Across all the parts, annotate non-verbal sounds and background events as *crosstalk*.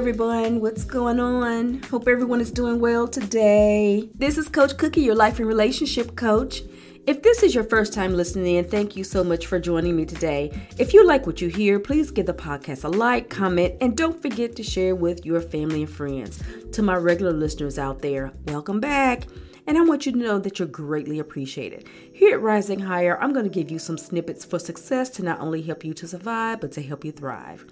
Everyone, what's going on? Hope everyone is doing well today. This is Coach Cookie, your life and relationship coach. If this is your first time listening in, thank you so much for joining me today. If you like what you hear, please give the podcast a like, comment, and don't forget to share with your family and friends. To my regular listeners out there, welcome back and I want you to know that you're greatly appreciated. Here at Rising Higher, I'm going to give you some snippets for success to not only help you to survive, but to help you thrive.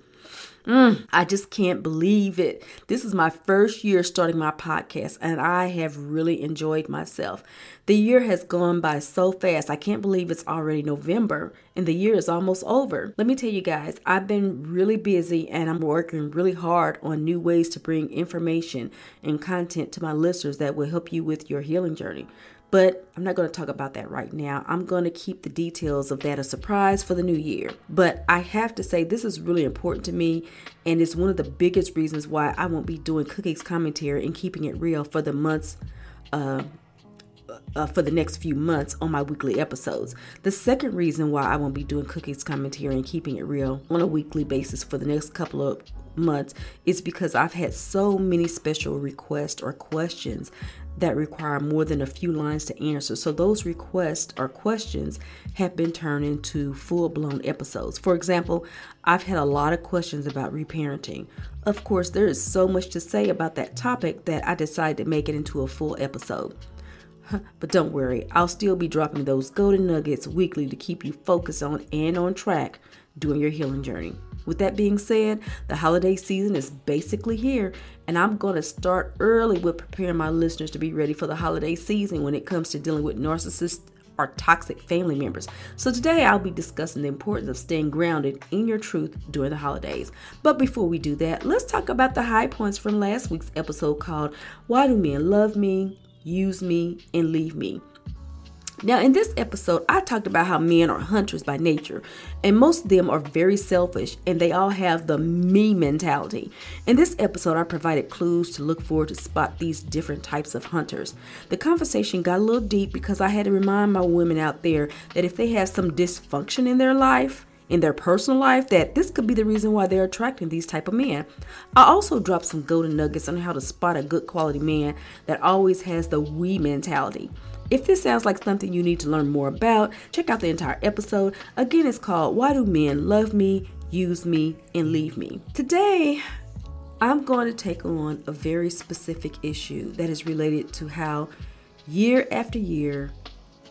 Mm, I just can't believe it. This is my first year starting my podcast, and I have really enjoyed myself. The year has gone by so fast. I can't believe it's already November and the year is almost over. Let me tell you guys, I've been really busy and I'm working really hard on new ways to bring information and content to my listeners that will help you with your healing journey. But I'm not going to talk about that right now. I'm going to keep the details of that a surprise for the new year. But I have to say, this is really important to me, and it's one of the biggest reasons why I won't be doing Cookies commentary and keeping it real for the months. Uh, uh, for the next few months on my weekly episodes. The second reason why I won't be doing cookies commentary and keeping it real on a weekly basis for the next couple of months is because I've had so many special requests or questions that require more than a few lines to answer. So those requests or questions have been turned into full blown episodes. For example, I've had a lot of questions about reparenting. Of course, there is so much to say about that topic that I decided to make it into a full episode. But don't worry, I'll still be dropping those golden nuggets weekly to keep you focused on and on track during your healing journey. With that being said, the holiday season is basically here, and I'm going to start early with preparing my listeners to be ready for the holiday season when it comes to dealing with narcissists or toxic family members. So today I'll be discussing the importance of staying grounded in your truth during the holidays. But before we do that, let's talk about the high points from last week's episode called Why Do Men Love Me, Use Me, and Leave Me? Now, in this episode, I talked about how men are hunters by nature, and most of them are very selfish and they all have the me mentality. In this episode, I provided clues to look for to spot these different types of hunters. The conversation got a little deep because I had to remind my women out there that if they have some dysfunction in their life, in their personal life that this could be the reason why they're attracting these type of men. I also dropped some golden nuggets on how to spot a good quality man that always has the we mentality. If this sounds like something you need to learn more about, check out the entire episode. Again, it's called Why Do Men Love Me, Use Me, and Leave Me? Today, I'm going to take on a very specific issue that is related to how year after year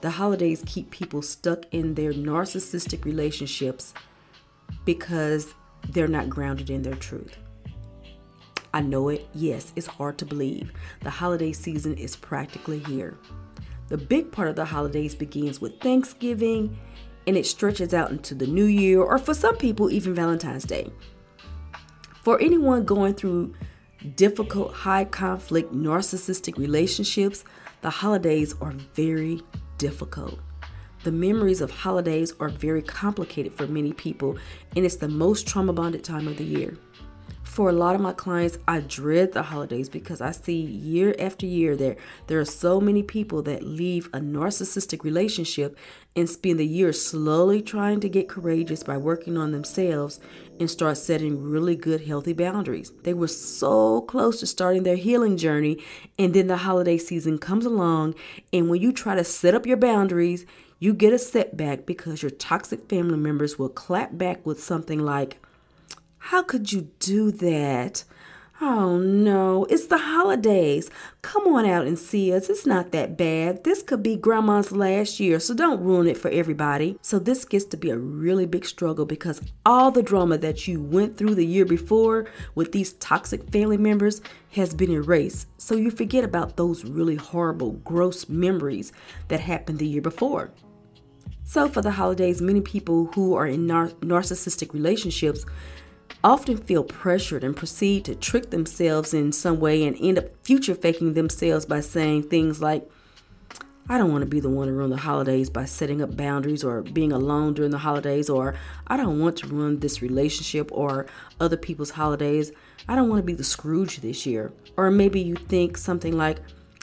the holidays keep people stuck in their narcissistic relationships because they're not grounded in their truth. I know it. Yes, it's hard to believe. The holiday season is practically here. The big part of the holidays begins with Thanksgiving and it stretches out into the new year, or for some people, even Valentine's Day. For anyone going through difficult, high conflict, narcissistic relationships, the holidays are very difficult. The memories of holidays are very complicated for many people, and it's the most trauma bonded time of the year for a lot of my clients, I dread the holidays because I see year after year that there are so many people that leave a narcissistic relationship and spend the year slowly trying to get courageous by working on themselves and start setting really good, healthy boundaries. They were so close to starting their healing journey, and then the holiday season comes along, and when you try to set up your boundaries, you get a setback because your toxic family members will clap back with something like, how could you do that? Oh no, it's the holidays. Come on out and see us. It's not that bad. This could be grandma's last year, so don't ruin it for everybody. So, this gets to be a really big struggle because all the drama that you went through the year before with these toxic family members has been erased. So, you forget about those really horrible, gross memories that happened the year before. So, for the holidays, many people who are in nar- narcissistic relationships often feel pressured and proceed to trick themselves in some way and end up future faking themselves by saying things like, I don't want to be the one to ruin the holidays by setting up boundaries or being alone during the holidays, or I don't want to ruin this relationship or other people's holidays. I don't want to be the Scrooge this year. Or maybe you think something like,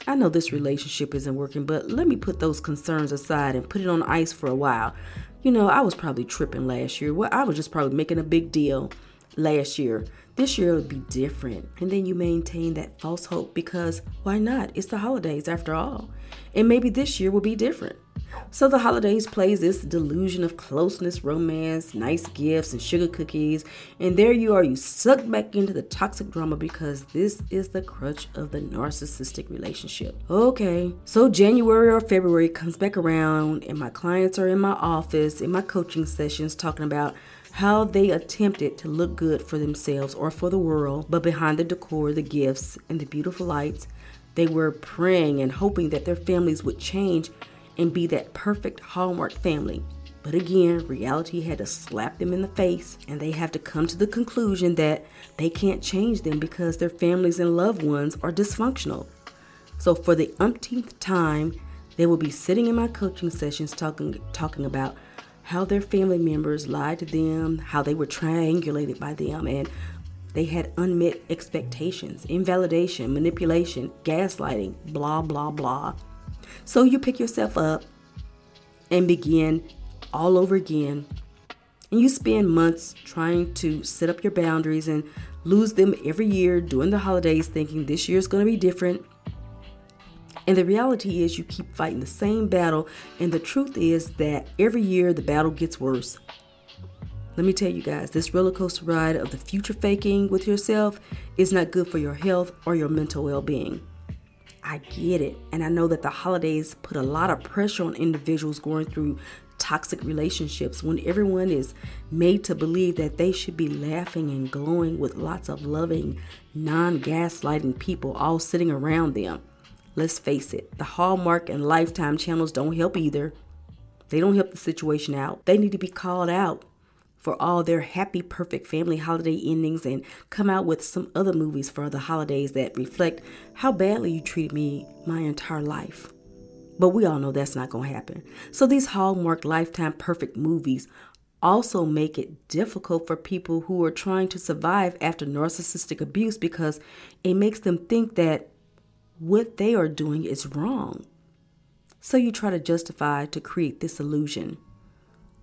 I know this relationship isn't working, but let me put those concerns aside and put it on ice for a while. You know, I was probably tripping last year. Well, I was just probably making a big deal. Last year. This year would be different. And then you maintain that false hope because why not? It's the holidays after all. And maybe this year will be different. So the holidays plays this delusion of closeness, romance, nice gifts, and sugar cookies. And there you are, you suck back into the toxic drama because this is the crutch of the narcissistic relationship. Okay, so January or February comes back around, and my clients are in my office in my coaching sessions talking about how they attempted to look good for themselves or for the world, but behind the decor, the gifts, and the beautiful lights, they were praying and hoping that their families would change and be that perfect Hallmark family. But again, reality had to slap them in the face, and they have to come to the conclusion that they can't change them because their families and loved ones are dysfunctional. So, for the umpteenth time, they will be sitting in my coaching sessions talking, talking about how their family members lied to them, how they were triangulated by them, and they had unmet expectations, invalidation, manipulation, gaslighting, blah, blah, blah. So you pick yourself up and begin all over again. And you spend months trying to set up your boundaries and lose them every year during the holidays, thinking this year is going to be different. And the reality is, you keep fighting the same battle, and the truth is that every year the battle gets worse. Let me tell you guys, this roller coaster ride of the future faking with yourself is not good for your health or your mental well being. I get it, and I know that the holidays put a lot of pressure on individuals going through toxic relationships when everyone is made to believe that they should be laughing and glowing with lots of loving, non gaslighting people all sitting around them. Let's face it, the Hallmark and Lifetime channels don't help either. They don't help the situation out. They need to be called out for all their happy, perfect family holiday endings and come out with some other movies for the holidays that reflect how badly you treated me my entire life. But we all know that's not going to happen. So these Hallmark Lifetime perfect movies also make it difficult for people who are trying to survive after narcissistic abuse because it makes them think that what they are doing is wrong. So you try to justify to create this illusion.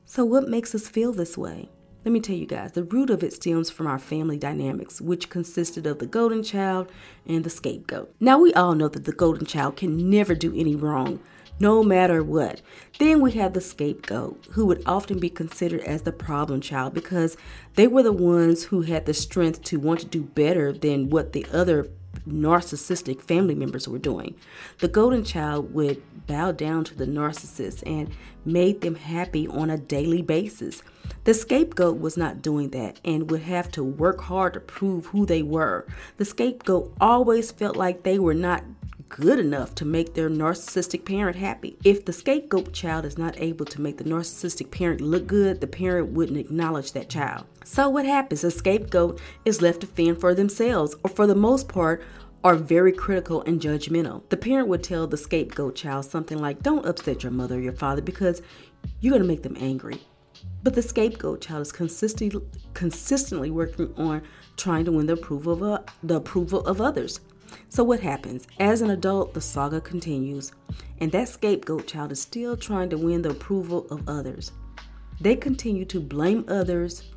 So, what makes us feel this way? Let me tell you guys, the root of it stems from our family dynamics, which consisted of the golden child and the scapegoat. Now, we all know that the golden child can never do any wrong, no matter what. Then we have the scapegoat, who would often be considered as the problem child because they were the ones who had the strength to want to do better than what the other narcissistic family members were doing. The golden child would bow down to the narcissist and made them happy on a daily basis. The scapegoat was not doing that and would have to work hard to prove who they were. The scapegoat always felt like they were not good enough to make their narcissistic parent happy. If the scapegoat child is not able to make the narcissistic parent look good, the parent wouldn't acknowledge that child. So, what happens? A scapegoat is left to fend for themselves, or for the most part, are very critical and judgmental. The parent would tell the scapegoat child something like, Don't upset your mother or your father because you're going to make them angry. But the scapegoat child is consistently, consistently working on trying to win the approval of, uh, the approval of others. So, what happens? As an adult, the saga continues, and that scapegoat child is still trying to win the approval of others. They continue to blame others.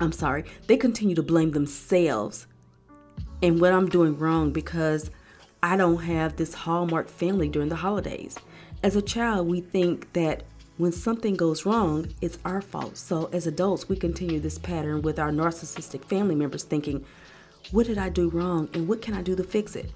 I'm sorry, they continue to blame themselves and what I'm doing wrong because I don't have this Hallmark family during the holidays. As a child, we think that when something goes wrong, it's our fault. So, as adults, we continue this pattern with our narcissistic family members thinking, what did I do wrong and what can I do to fix it?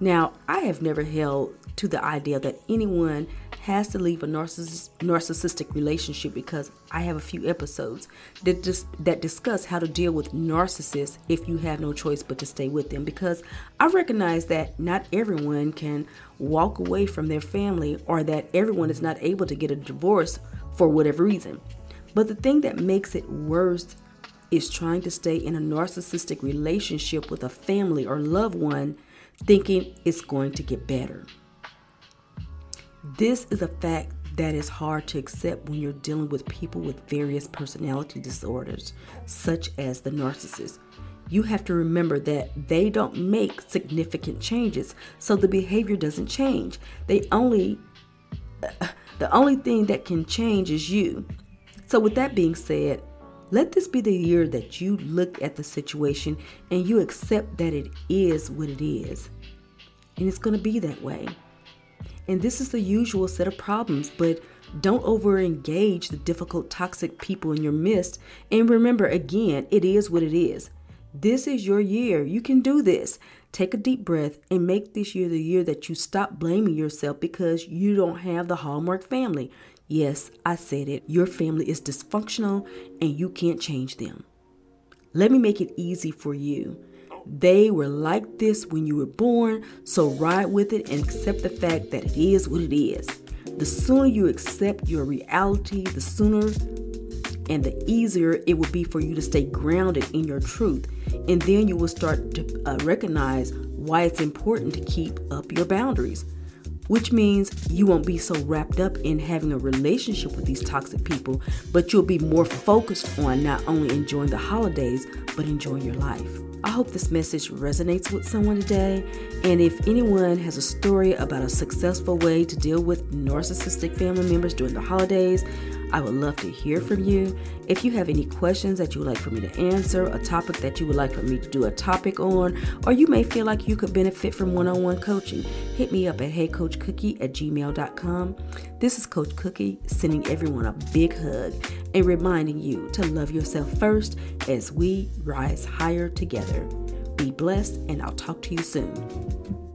Now, I have never held to the idea that anyone has to leave a narciss- narcissistic relationship because I have a few episodes that just that discuss how to deal with narcissists if you have no choice but to stay with them because I recognize that not everyone can walk away from their family or that everyone is not able to get a divorce for whatever reason. But the thing that makes it worse is trying to stay in a narcissistic relationship with a family or loved one thinking it's going to get better. This is a fact that is hard to accept when you're dealing with people with various personality disorders, such as the narcissist. You have to remember that they don't make significant changes, so the behavior doesn't change. They only *laughs* the only thing that can change is you. So with that being said, Let this be the year that you look at the situation and you accept that it is what it is. And it's going to be that way. And this is the usual set of problems, but don't over engage the difficult, toxic people in your midst. And remember, again, it is what it is. This is your year. You can do this. Take a deep breath and make this year the year that you stop blaming yourself because you don't have the Hallmark family. Yes, I said it. Your family is dysfunctional and you can't change them. Let me make it easy for you. They were like this when you were born, so ride with it and accept the fact that it is what it is. The sooner you accept your reality, the sooner and the easier it will be for you to stay grounded in your truth. And then you will start to uh, recognize why it's important to keep up your boundaries, which means you won't be so wrapped up in having a relationship with these toxic people, but you'll be more focused on not only enjoying the holidays, but enjoying your life. I hope this message resonates with someone today. And if anyone has a story about a successful way to deal with narcissistic family members during the holidays, I would love to hear from you. If you have any questions that you would like for me to answer, a topic that you would like for me to do a topic on, or you may feel like you could benefit from one on one coaching, hit me up at heycoachcookie at gmail.com. This is Coach Cookie sending everyone a big hug and reminding you to love yourself first as we rise higher together. Be blessed, and I'll talk to you soon.